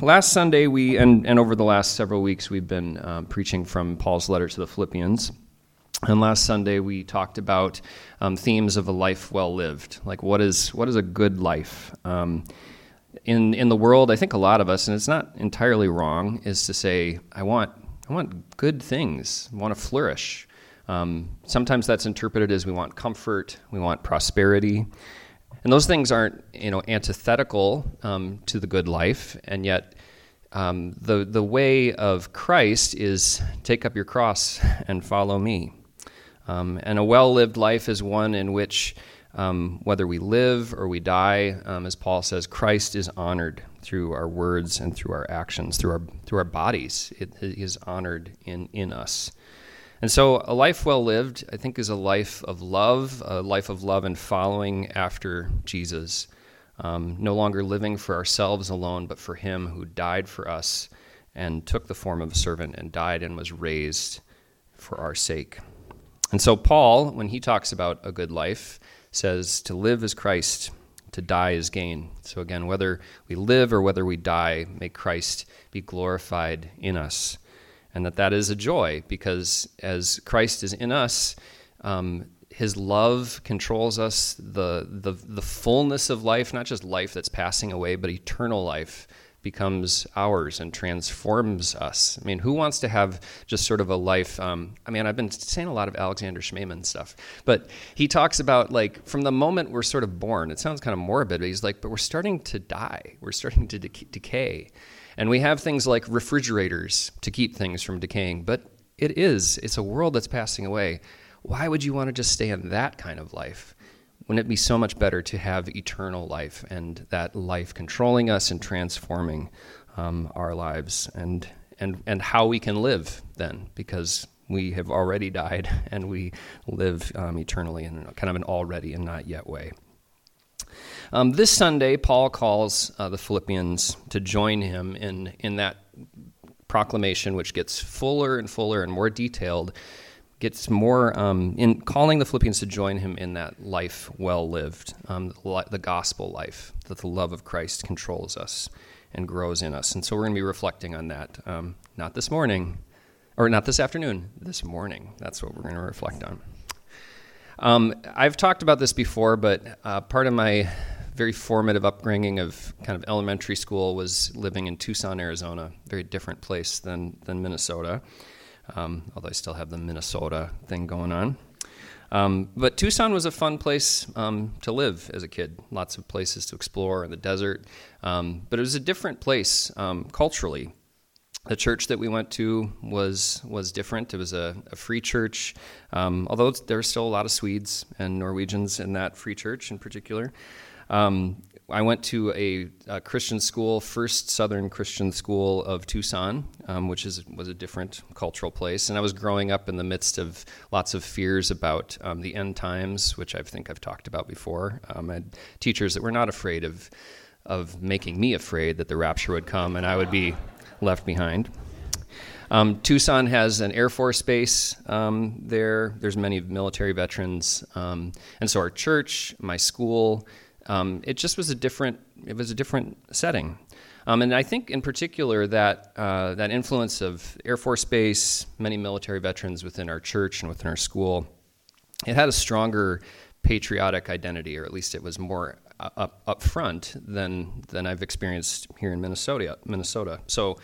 last Sunday, we and, and over the last several weeks, we've been um, preaching from Paul's letter to the Philippians. And last Sunday, we talked about um, themes of a life well lived. Like, what is what is a good life? Um, in in the world, I think a lot of us, and it's not entirely wrong, is to say, I want I want good things. I want to flourish. Um, sometimes that's interpreted as we want comfort, we want prosperity. And those things aren't, you know, antithetical um, to the good life, and yet um, the the way of Christ is take up your cross and follow me. Um, and a well-lived life is one in which, um, whether we live or we die, um, as Paul says, Christ is honored through our words and through our actions, through our through our bodies. It, it is honored in in us. And so, a life well lived, I think, is a life of love, a life of love and following after Jesus. Um, no longer living for ourselves alone, but for Him who died for us and took the form of a servant and died and was raised for our sake. And so, Paul, when he talks about a good life, says to live as Christ, to die is gain. So, again, whether we live or whether we die, may Christ be glorified in us and that that is a joy because as Christ is in us, um, his love controls us, the, the, the fullness of life, not just life that's passing away, but eternal life becomes ours and transforms us. I mean, who wants to have just sort of a life? Um, I mean, I've been saying a lot of Alexander Schmemann stuff, but he talks about like from the moment we're sort of born, it sounds kind of morbid, but he's like, but we're starting to die, we're starting to decay. And we have things like refrigerators to keep things from decaying, but it is, it's a world that's passing away. Why would you want to just stay in that kind of life? Wouldn't it be so much better to have eternal life and that life controlling us and transforming um, our lives and, and, and how we can live then? Because we have already died and we live um, eternally in kind of an already and not yet way. Um, this Sunday, Paul calls uh, the Philippians to join him in, in that proclamation, which gets fuller and fuller and more detailed, gets more um, in calling the Philippians to join him in that life well lived, um, the gospel life, that the love of Christ controls us and grows in us. And so we're going to be reflecting on that, um, not this morning, or not this afternoon, this morning. That's what we're going to reflect on. Um, I've talked about this before, but uh, part of my very formative upbringing of kind of elementary school was living in Tucson, Arizona, very different place than, than Minnesota, um, although I still have the Minnesota thing going on. Um, but Tucson was a fun place um, to live as a kid. Lots of places to explore in the desert. Um, but it was a different place um, culturally the church that we went to was was different. It was a, a free church, um, although there were still a lot of Swedes and Norwegians in that free church in particular. Um, I went to a, a, Christian school, First Southern Christian School of Tucson, um, which is was a different cultural place, and I was growing up in the midst of lots of fears about um, the end times, which I think I've talked about before. Um, I had teachers that were not afraid of of making me afraid that the rapture would come and I would be left behind. Um, Tucson has an Air Force base um, there. There's many military veterans, um, and so our church, my school, um, it just was a different. It was a different setting, um, and I think in particular that uh, that influence of Air Force base, many military veterans within our church and within our school, it had a stronger patriotic identity, or at least it was more up up front than than I've experienced here in Minnesota. Minnesota. So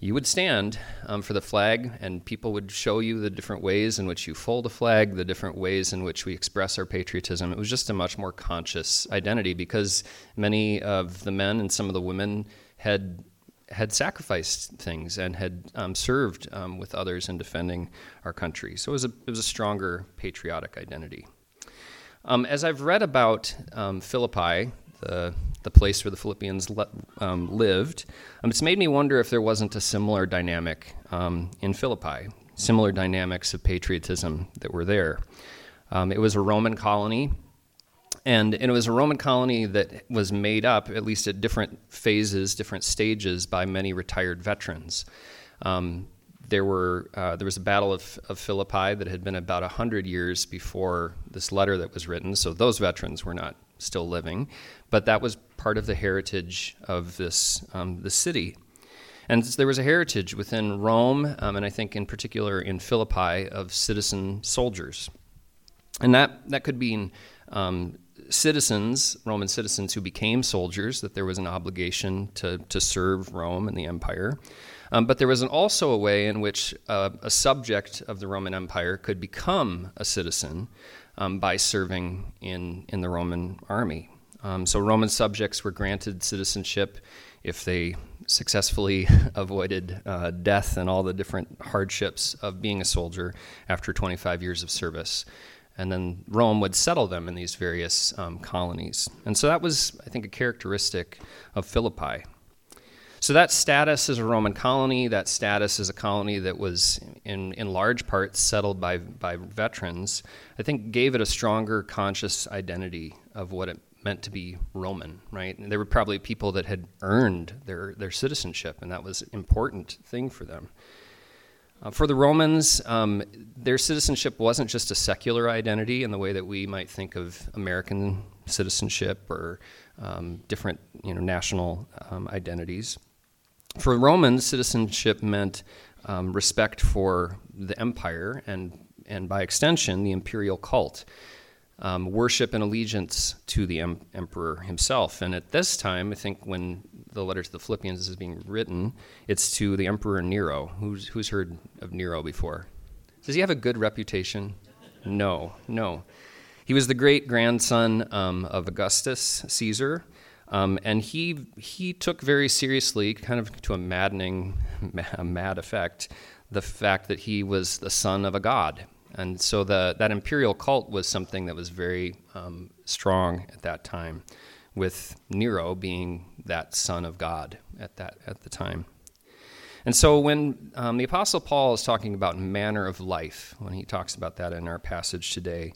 you would stand um, for the flag, and people would show you the different ways in which you fold a flag, the different ways in which we express our patriotism. It was just a much more conscious identity because many of the men and some of the women had had sacrificed things and had um, served um, with others in defending our country. So it was a it was a stronger patriotic identity. Um, as I've read about um, Philippi, the, the place where the Philippians le- um, lived, um, it's made me wonder if there wasn't a similar dynamic um, in Philippi, similar dynamics of patriotism that were there. Um, it was a Roman colony, and, and, it was a Roman colony that was made up, at least at different phases, different stages, by many retired veterans. Um, there were uh, there was a battle of, of Philippi that had been about hundred years before this letter that was written. So those veterans were not still living, but that was part of the heritage of this um, the city. And there was a heritage within Rome, um, and I think in particular in Philippi, of citizen soldiers. And that, that could mean um, citizens, Roman citizens who became soldiers, that there was an obligation to, to serve Rome and the empire. Um, but there was an, also a way in which uh, a subject of the Roman Empire could become a citizen um, by serving in, in the Roman army. Um, so Roman subjects were granted citizenship if they successfully avoided uh, death and all the different hardships of being a soldier after 25 years of service. And then Rome would settle them in these various um, colonies. And so that was, I think, a characteristic of Philippi. So that status as a Roman colony, that status as a colony that was in, in large part settled by, by veterans, I think gave it a stronger conscious identity of what it meant to be Roman, right? And there were probably people that had earned their, their citizenship, and that was an important thing for them. Uh, for the Romans, um, their citizenship wasn't just a secular identity in the way that we might think of American citizenship or um, different you know, national um, identities. For Romans, citizenship meant um, respect for the empire and, and by extension, the imperial cult um, worship and allegiance to the em- emperor himself. And at this time, I think when the letter to the Philippians is being written, it's to the emperor Nero. Who's, who's heard of Nero before? Does he have a good reputation? No, no. He was the great grandson um, of Augustus Caesar. Um, and he he took very seriously, kind of to a maddening, a mad effect, the fact that he was the son of a god. And so the, that imperial cult was something that was very um, strong at that time, with Nero being that son of God at, that, at the time. And so when um, the Apostle Paul is talking about manner of life, when he talks about that in our passage today,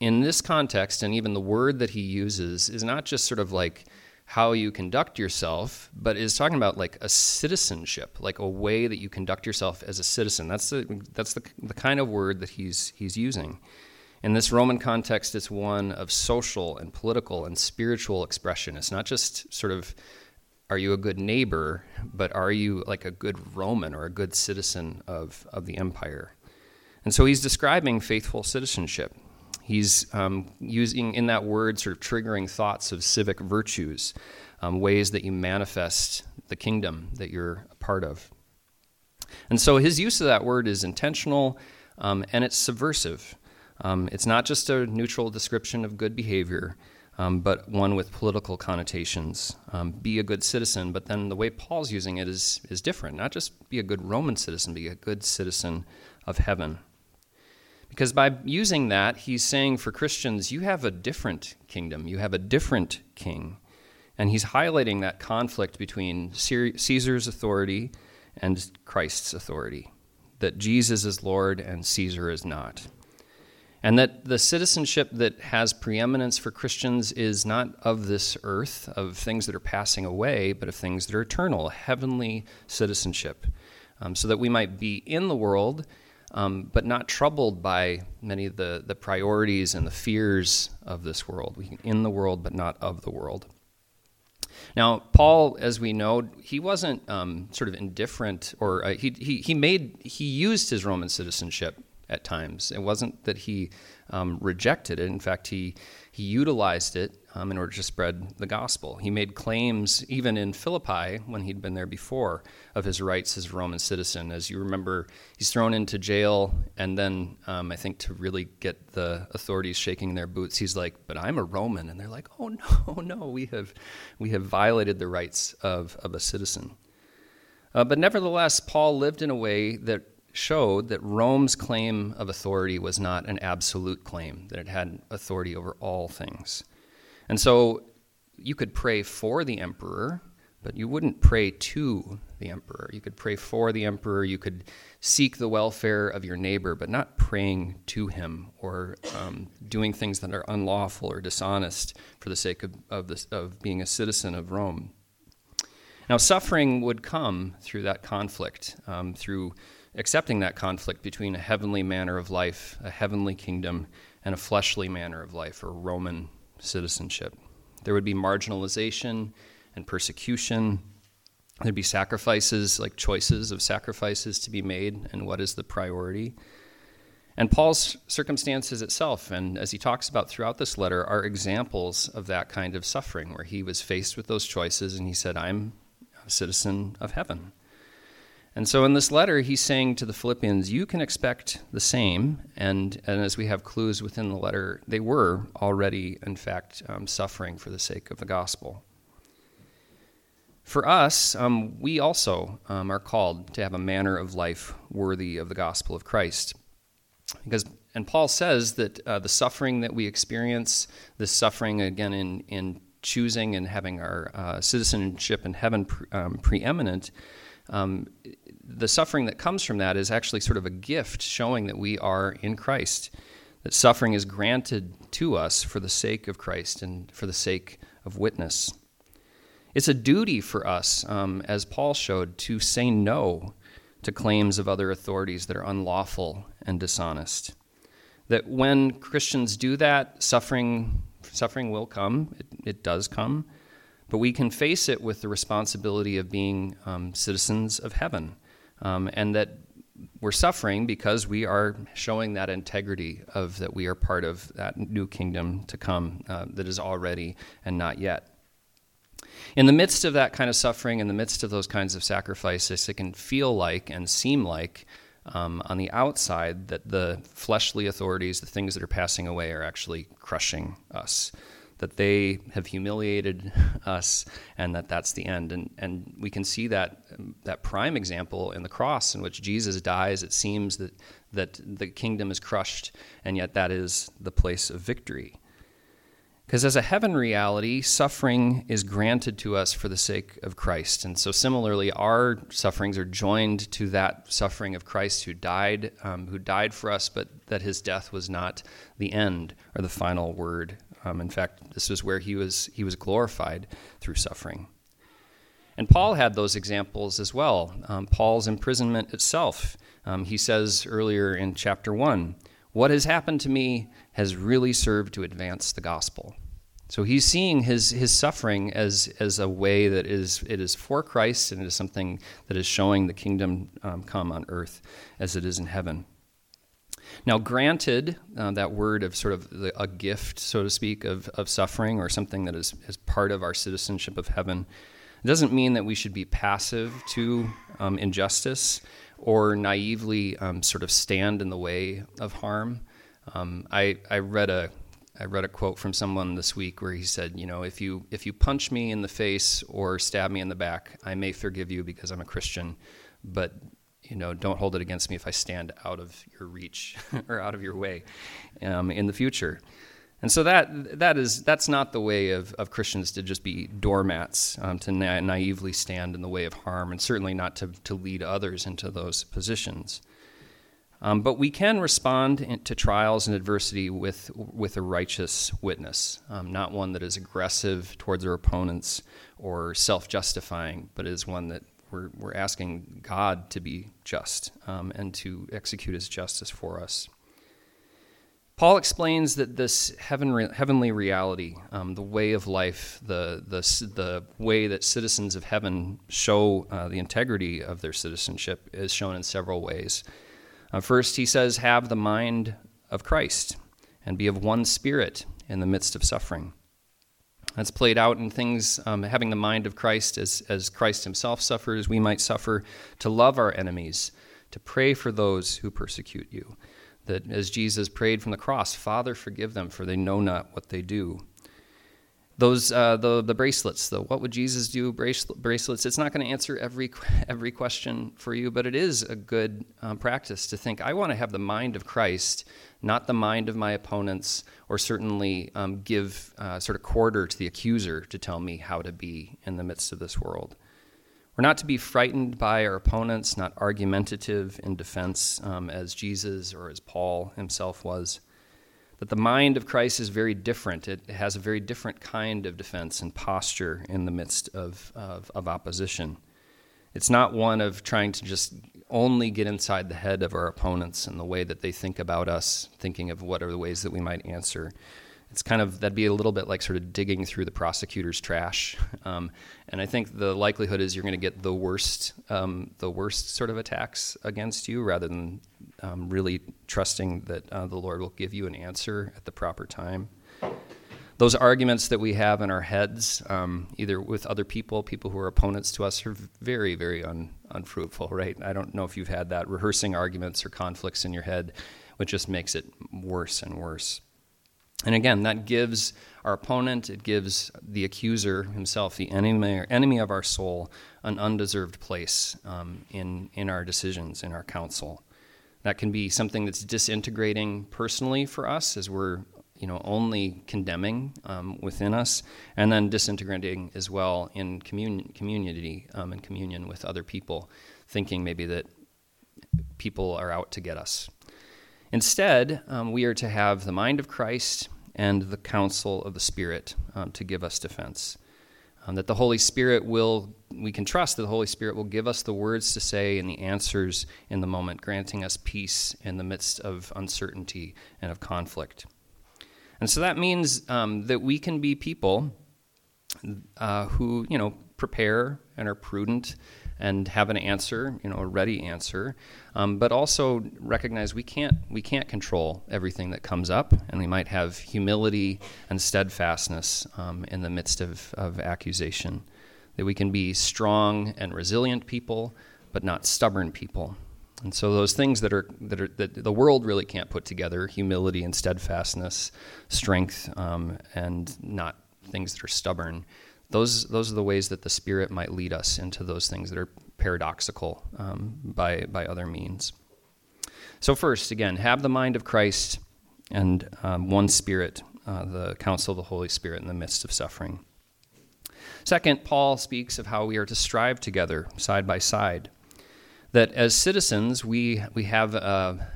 in this context, and even the word that he uses is not just sort of like how you conduct yourself, but is talking about like a citizenship, like a way that you conduct yourself as a citizen. That's the that's the, the kind of word that he's he's using. In this Roman context, it's one of social and political and spiritual expression. It's not just sort of are you a good neighbor, but are you like a good Roman or a good citizen of, of the empire? And so he's describing faithful citizenship. He's um, using in that word sort of triggering thoughts of civic virtues, um, ways that you manifest the kingdom that you're a part of. And so his use of that word is intentional um, and it's subversive. Um, it's not just a neutral description of good behavior, um, but one with political connotations. Um, be a good citizen, but then the way Paul's using it is, is different. Not just be a good Roman citizen, be a good citizen of heaven. Because by using that, he's saying for Christians, you have a different kingdom, you have a different king. And he's highlighting that conflict between Caesar's authority and Christ's authority, that Jesus is Lord and Caesar is not. And that the citizenship that has preeminence for Christians is not of this earth, of things that are passing away, but of things that are eternal, heavenly citizenship, um, so that we might be in the world um, but not troubled by many of the, the priorities and the fears of this world. We in the world, but not of the world. Now, Paul, as we know, he wasn't um, sort of indifferent, or uh, he, he, he made he used his Roman citizenship at times. It wasn't that he um, rejected it. In fact, he he utilized it um, in order to spread the gospel. He made claims, even in Philippi, when he'd been there before, of his rights as a Roman citizen. As you remember, he's thrown into jail, and then um, I think to really get the authorities shaking their boots, he's like, "But I'm a Roman," and they're like, "Oh no, no, we have we have violated the rights of of a citizen." Uh, but nevertheless, Paul lived in a way that showed that Rome's claim of authority was not an absolute claim, that it had authority over all things. And so you could pray for the emperor, but you wouldn't pray to the emperor. You could pray for the emperor, you could seek the welfare of your neighbor, but not praying to him or um, doing things that are unlawful or dishonest for the sake of, of, this, of being a citizen of Rome. Now, suffering would come through that conflict, um, through accepting that conflict between a heavenly manner of life, a heavenly kingdom, and a fleshly manner of life, or Roman citizenship. There would be marginalization and persecution. There'd be sacrifices, like choices of sacrifices to be made, and what is the priority. And Paul's circumstances itself, and as he talks about throughout this letter, are examples of that kind of suffering where he was faced with those choices and he said, I'm a citizen of heaven. And so in this letter, he's saying to the Philippians, you can expect the same. And, and as we have clues within the letter, they were already, in fact, um, suffering for the sake of the gospel. For us, um, we also um, are called to have a manner of life worthy of the gospel of Christ. Because, and Paul says that uh, the suffering that we experience, this suffering again in, in choosing and having our uh, citizenship in heaven pre- um, preeminent, um, the suffering that comes from that is actually sort of a gift showing that we are in Christ, that suffering is granted to us for the sake of Christ and for the sake of witness. It's a duty for us, um, as Paul showed, to say no to claims of other authorities that are unlawful and dishonest. That when Christians do that, suffering, suffering will come, it, it does come, but we can face it with the responsibility of being um, citizens of heaven, um, and that we're suffering because we are showing that integrity of that we are part of that new kingdom to come uh, that is already and not yet. In the midst of that kind of suffering, in the midst of those kinds of sacrifices, it can feel like and seem like um, on the outside that the fleshly authorities, the things that are passing away, are actually crushing us. That they have humiliated us, and that that's the end. And and we can see that that prime example in the cross, in which Jesus dies. It seems that that the kingdom is crushed, and yet that is the place of victory. Because as a heaven reality, suffering is granted to us for the sake of Christ. And so, similarly, our sufferings are joined to that suffering of Christ who died, um, who died for us, but that his death was not the end or the final word. Um, in fact, this was where he was, he was glorified through suffering. And Paul had those examples as well. Um, Paul's imprisonment itself. Um, he says earlier in chapter 1 What has happened to me has really served to advance the gospel. So he's seeing his, his suffering as, as a way that is it is for Christ and it is something that is showing the kingdom um, come on earth as it is in heaven. Now, granted, uh, that word of sort of the, a gift, so to speak, of, of suffering or something that is, is part of our citizenship of heaven, it doesn't mean that we should be passive to um, injustice or naively um, sort of stand in the way of harm. Um, I, I read a I read a quote from someone this week where he said, you know, if you if you punch me in the face or stab me in the back, I may forgive you because I'm a Christian, but you know, don't hold it against me if I stand out of your reach or out of your way um, in the future. And so that that is that's not the way of, of Christians to just be doormats, um, to na- naively stand in the way of harm, and certainly not to, to lead others into those positions. Um, but we can respond to trials and adversity with, with a righteous witness, um, not one that is aggressive towards our opponents or self justifying, but is one that we're, we're asking God to be just um, and to execute his justice for us. Paul explains that this heaven, heavenly reality, um, the way of life, the, the, the way that citizens of heaven show uh, the integrity of their citizenship, is shown in several ways. Uh, first, he says, have the mind of Christ and be of one spirit in the midst of suffering. That's played out in things, um, having the mind of Christ as, as Christ himself suffers. we might suffer, to love our enemies, to pray for those who persecute you. That as Jesus prayed from the cross, Father, forgive them, for they know not what they do those uh, the the bracelets though. What would jesus do bracelets? It's not going to answer every every question for you but it is a good um, practice to think i want to have the mind of christ not the mind of my opponents or certainly um, give uh, sort of quarter to the accuser to tell me how to be in the midst of this world. We're not to be frightened by our opponents not argumentative in defense um, as jesus or as paul himself was that the mind of Christ is very different. It has a very different kind of defense and posture in the midst of, of, of, opposition. It's not one of trying to just only get inside the head of our opponents and the way that they think about us, thinking of what are the ways that we might answer. it's kind of that'd be a little bit like sort of digging through the prosecutor's trash. Um, and I think the likelihood is you're going to get the worst, um, the worst sort of attacks against you, rather than um, really trusting that uh, the Lord will give you an answer at the proper time. Those arguments that we have in our heads, um, either with other people, people who are opponents to us, are very, very un- unfruitful, right? I don't know if you've had that rehearsing arguments or conflicts in your head, which just makes it worse and worse. And again, that gives our opponent, it gives the accuser himself, the enemy, enemy of our soul, an undeserved place um, in, in our decisions, in our counsel. That can be something that's disintegrating personally for us as we're you know, only condemning um, within us, and then disintegrating as well in commun- community um, and communion with other people, thinking maybe that people are out to get us. Instead, um, we are to have the mind of Christ and the counsel of the Spirit um, to give us defense. Um, that the Holy Spirit will, we can trust that the Holy Spirit will give us the words to say and the answers in the moment, granting us peace in the midst of uncertainty and of conflict. And so that means um, that we can be people uh, who, you know, prepare and are prudent and have an answer, you know, a ready answer, um, but also recognize we can't we can't control everything that comes up, and we might have humility and steadfastness um, in the midst of, of accusation. That we can be strong and resilient people, but not stubborn people. And so those things that are that are that the world really can't put together humility and steadfastness, strength, um, and not things that are stubborn those those are the ways that the Spirit might lead us into those things that are paradoxical um, by by other means. So first, again, have the mind of Christ and um, one Spirit, uh, the counsel of the Holy Spirit in the midst of suffering. Second, Paul speaks of how we are to strive together, side by side. That as citizens, we we have a,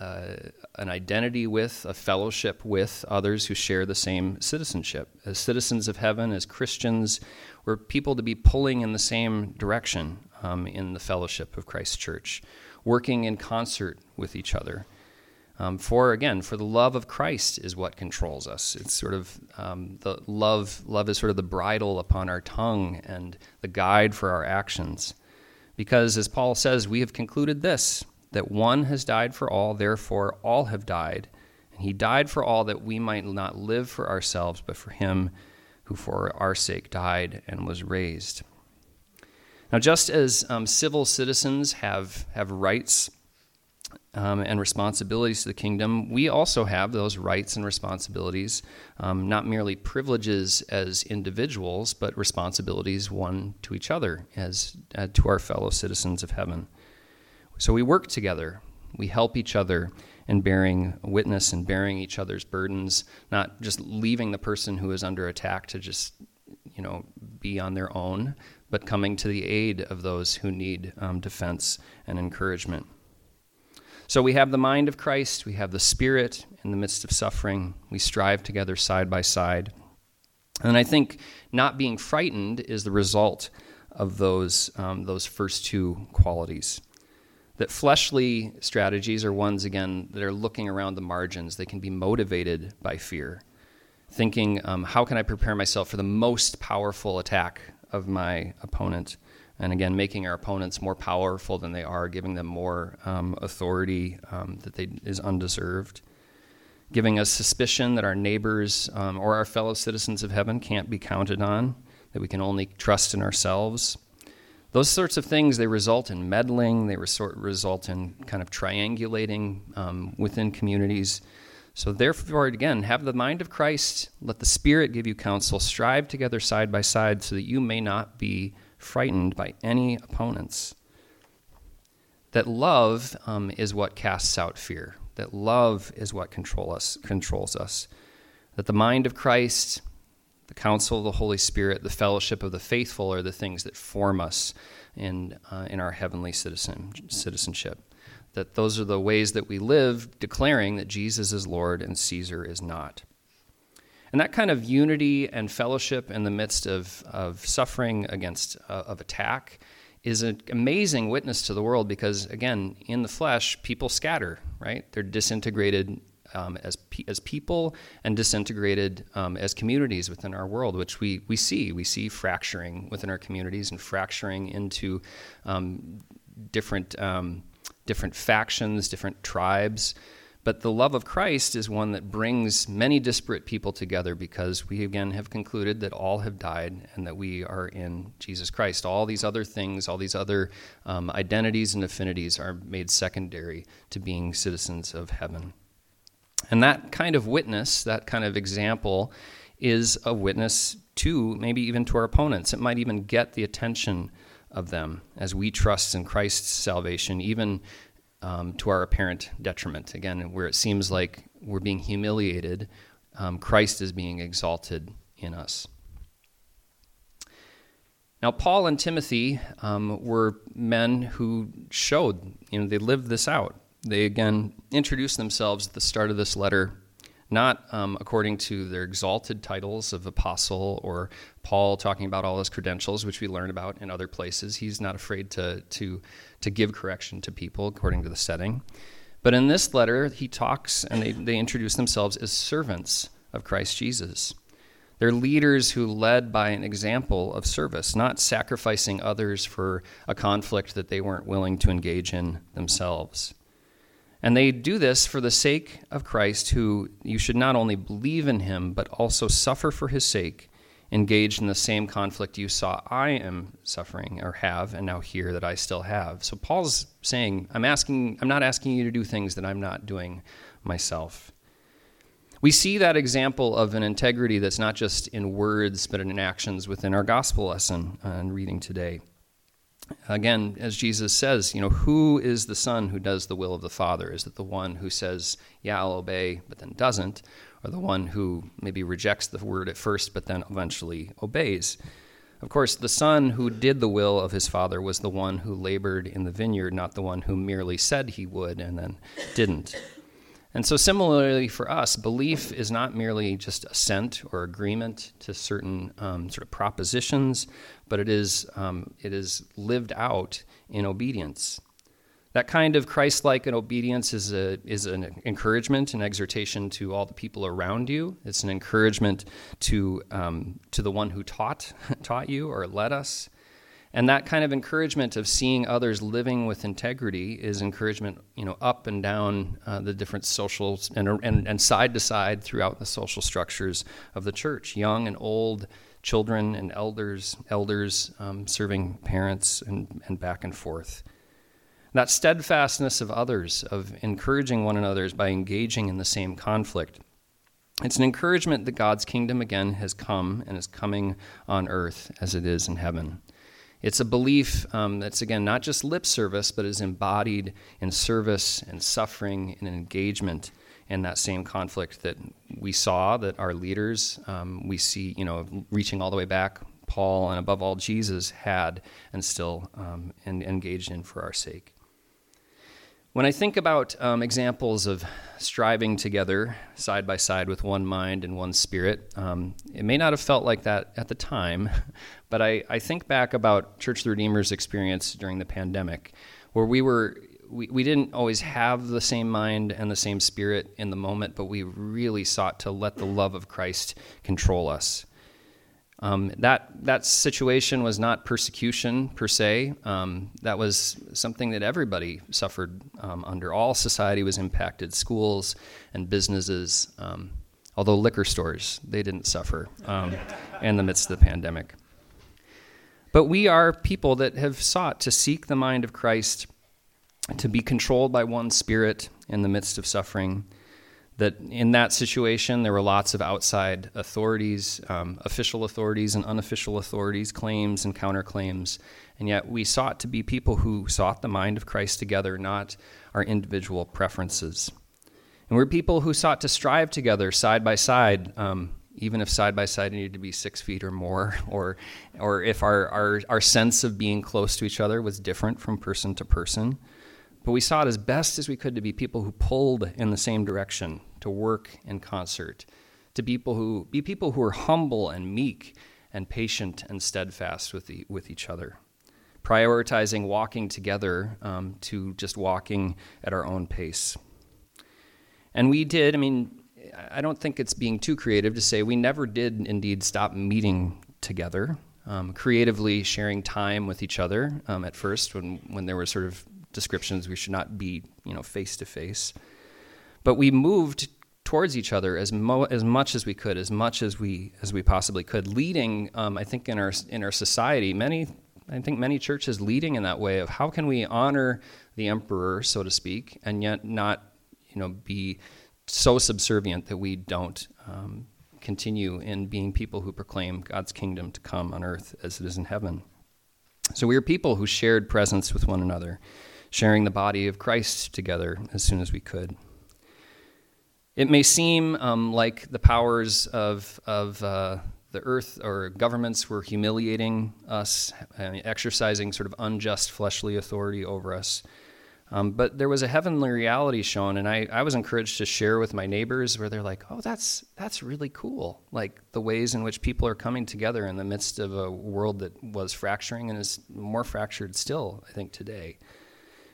a, an identity with, a fellowship with others who share the same citizenship. As citizens of heaven, as Christians, we're people to be pulling in the same direction um, in the fellowship of Christ's church, working in concert with each other. Um, for again, for the love of Christ is what controls us. It's sort of um, the love. Love is sort of the bridle upon our tongue and the guide for our actions. Because, as Paul says, we have concluded this that one has died for all, therefore all have died. And he died for all that we might not live for ourselves, but for him who for our sake died and was raised. Now, just as um, civil citizens have, have rights um, and responsibilities to the kingdom, we also have those rights and responsibilities, um, not merely privileges as individuals, but responsibilities one to each other as uh, to our fellow citizens of heaven. So we work together, we help each other in bearing witness and bearing each other's burdens, not just leaving the person who is under attack to just, you know, be on their own, but coming to the aid of those who need um, defense and encouragement. So we have the mind of Christ, we have the Spirit in the midst of suffering, we strive together side by side. And I think not being frightened is the result of those, um, those first two qualities that fleshly strategies are ones, again, that are looking around the margins. They can be motivated by fear, thinking, um, how can I prepare myself for the most powerful attack of my opponent? And again, making our opponents more powerful than they are, giving them more um, authority um, that they, is undeserved, giving us suspicion that our neighbors um, or our fellow citizens of heaven can't be counted on, that we can only trust in ourselves those sorts of things they result in meddling they resort, result in kind of triangulating um, within communities. So therefore again have the mind of christ let the spirit give you counsel strive together side by side so that you may not be frightened by any opponents. That love um, is what casts out fear. That love is what control us, controls us. That the mind of christ the counsel of the Holy Spirit, the fellowship of the faithful are the things that form us in, uh, in our heavenly citizen, citizenship. That those are the ways that we live, declaring that Jesus is Lord and Caesar is not. And that kind of unity and fellowship in the midst of, of suffering against uh, of attack is an amazing witness to the world because, again, in the flesh, people scatter, right? They're disintegrated um, as, pe- as people and disintegrated um, as communities within our world, which we, we see. We see fracturing within our communities and fracturing into um, different, um, different factions, different tribes. But the love of Christ is one that brings many disparate people together because we again have concluded that all have died and that we are in Jesus Christ. All these other things, all these other um, identities and affinities are made secondary to being citizens of heaven. And that kind of witness, that kind of example, is a witness to maybe even to our opponents. It might even get the attention of them as we trust in Christ's salvation, even um, to our apparent detriment. Again, where it seems like we're being humiliated, um, Christ is being exalted in us. Now, Paul and Timothy um, were men who showed, you know, they lived this out. They again introduce themselves at the start of this letter not um, according to their exalted titles of apostle or Paul talking about all his credentials, which we learn about in other places. He's not afraid to, to, to give correction to people according to the setting. But in this letter, he talks and they, they introduce themselves as servants of Christ Jesus. They're leaders who led by an example of service, not sacrificing others for a conflict that they weren't willing to engage in themselves. And they do this for the sake of Christ, who you should not only believe in him, but also suffer for his sake, engaged in the same conflict you saw I am suffering or have, and now hear that I still have. So Paul's saying, I'm asking, I'm not asking you to do things that I'm not doing myself. We see that example of an integrity that's not just in words, but in actions within our gospel lesson uh, and reading today. Again, as Jesus says, you know, who is the son who does the will of the Father? Is it the one who says, yeah, I'll obey, but then doesn't? Or the one who maybe rejects the word at first, but then eventually obeys? Of course, the son who did the will of his father was the one who labored in the vineyard, not the one who merely said he would and then didn't. And so, similarly for us, belief is not merely just assent or agreement to certain um, sort of propositions, but it is, um, it is lived out in obedience. That kind of Christ like obedience is, a, is an encouragement and exhortation to all the people around you. It's an encouragement to, um, to the one who taught, taught you or led us. And that kind of encouragement of seeing others living with integrity is encouragement, you know, up and down uh, the different social and, and, and side to side throughout the social structures of the church, young and old, children and elders, elders um, serving parents, and, and back and forth. That steadfastness of others, of encouraging one another is by engaging in the same conflict. It's an encouragement that God's kingdom again has come and is coming on earth as it is in heaven. It's a belief um, that's, again, not just lip service, but is embodied in service and suffering and engagement in that same conflict that we saw that our leaders, um, we see, you know, reaching all the way back, Paul and above all Jesus had and still um, and engaged in for our sake. When I think about um, examples of striving together side by side with one mind and one spirit, um, it may not have felt like that at the time, but I, I think back about Church of the Redeemer's experience during the pandemic, where we were we, we didn't always have the same mind and the same spirit in the moment, but we really sought to let the love of Christ control us. Um, that that situation was not persecution per se. Um, that was something that everybody suffered um, under. All society was impacted. Schools and businesses, um, although liquor stores they didn't suffer um, in the midst of the pandemic. But we are people that have sought to seek the mind of Christ, to be controlled by one Spirit in the midst of suffering that in that situation there were lots of outside authorities, um, official authorities and unofficial authorities, claims and counterclaims, and yet we sought to be people who sought the mind of Christ together, not our individual preferences. And we're people who sought to strive together side by side, um, even if side by side needed to be six feet or more, or, or if our, our, our sense of being close to each other was different from person to person. But we saw it as best as we could to be people who pulled in the same direction, to work in concert, to people who be people who are humble and meek and patient and steadfast with, the, with each other. Prioritizing walking together um, to just walking at our own pace. And we did, I mean, I don't think it's being too creative to say we never did indeed stop meeting together, um, creatively sharing time with each other um, at first when, when there were sort of descriptions we should not be, you know, face to face. But we moved towards each other as mo- as much as we could, as much as we as we possibly could, leading. Um, I think in our in our society, many I think many churches leading in that way of how can we honor the emperor, so to speak, and yet not you know be so subservient that we don't um, continue in being people who proclaim God's kingdom to come on earth as it is in heaven. So we are people who shared presence with one another, sharing the body of Christ together as soon as we could. It may seem um, like the powers of, of uh, the earth or governments were humiliating us, uh, exercising sort of unjust fleshly authority over us. Um, but there was a heavenly reality shown, and I, I was encouraged to share with my neighbors where they're like, oh, that's, that's really cool. Like the ways in which people are coming together in the midst of a world that was fracturing and is more fractured still, I think, today.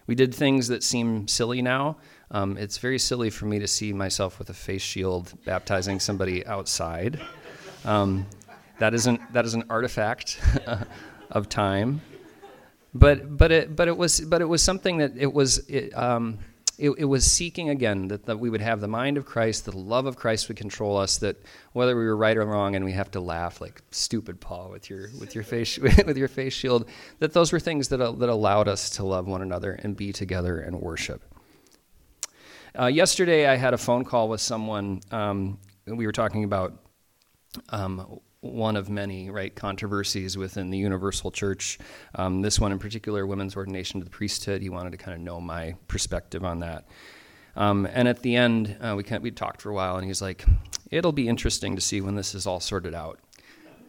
We did things that seem silly now. Um, it's very silly for me to see myself with a face shield baptizing somebody outside. Um, that, isn't, that is an artifact of time but but it but it was but it was something that it was it, um, it, it, was seeking again that, that we would have the mind of Christ, that the love of Christ would control us. That whether we were right or wrong, and we have to laugh like stupid Paul with your with your face with your face shield. That those were things that that allowed us to love one another and be together and worship. Uh, yesterday, I had a phone call with someone. Um, we were talking about um, one of many right controversies within the universal church. Um, this one in particular, women's ordination to the priesthood. He wanted to kind of know my perspective on that. Um, and at the end, uh, we we talked for a while, and he's like, "It'll be interesting to see when this is all sorted out."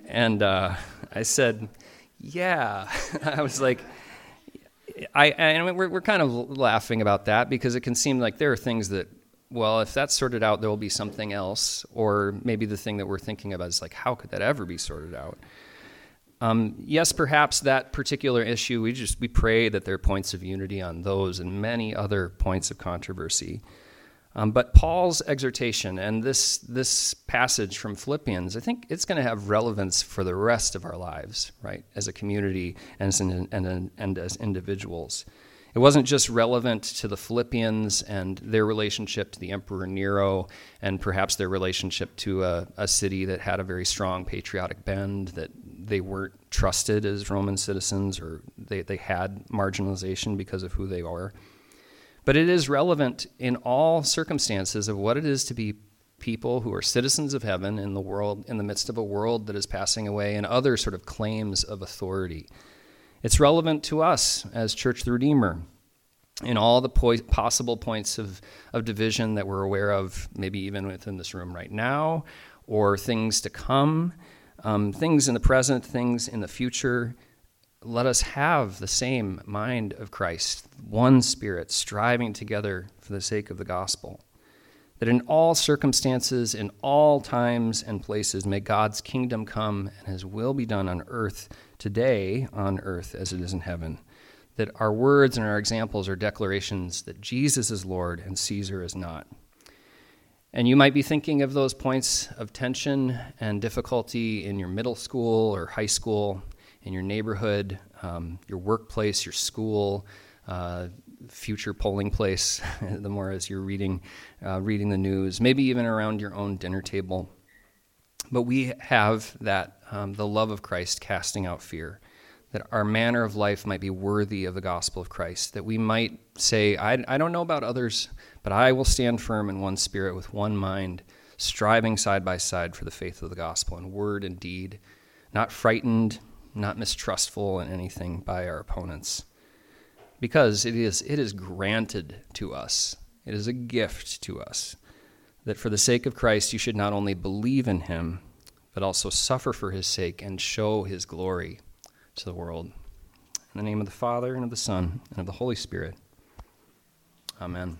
And uh, I said, "Yeah." I was like. I, and we're, we're kind of laughing about that because it can seem like there are things that well, if that's sorted out, there will be something else. Or maybe the thing that we're thinking about is like, how could that ever be sorted out? Um, yes, perhaps that particular issue, we just we pray that there are points of unity on those and many other points of controversy. Um, but Paul's exhortation and this this passage from Philippians, I think it's going to have relevance for the rest of our lives, right, as a community and as, and, and, and as individuals. It wasn't just relevant to the Philippians and their relationship to the Emperor Nero and perhaps their relationship to a, a city that had a very strong patriotic bend, that they weren't trusted as Roman citizens or they, they had marginalization because of who they were. But it is relevant in all circumstances of what it is to be people who are citizens of heaven in the world in the midst of a world that is passing away and other sort of claims of authority it's relevant to us as Church the Redeemer in all the po- possible points of, of division that we're aware of, maybe even within this room right now, or things to come, um, things in the present, things in the future. Let us have the same mind of Christ, one spirit, striving together for the sake of the gospel. That in all circumstances, in all times and places, may God's kingdom come and his will be done on earth today on earth as it is in heaven. That our words and our examples are declarations that Jesus is Lord and Caesar is not. And you might be thinking of those points of tension and difficulty in your middle school or high school, in your neighborhood, um, your workplace, your school, uh, future polling place, the more as you're reading, uh, reading the news, maybe even around your own dinner table. But we have that, um, the love of Christ casting out fear, that our manner of life might be worthy of the gospel of Christ, that we might say, I, I don't know about others, but I will stand firm in one spirit with one mind, striving side by side for the faith of the gospel in word and deed, not frightened, not mistrustful in anything by our opponents. Because it is, it is granted to us, it is a gift to us that for the sake of Christ you should not only believe in him, but also suffer for his sake and show his glory to the world. In the name of the Father, and of the Son, and of the Holy Spirit. Amen.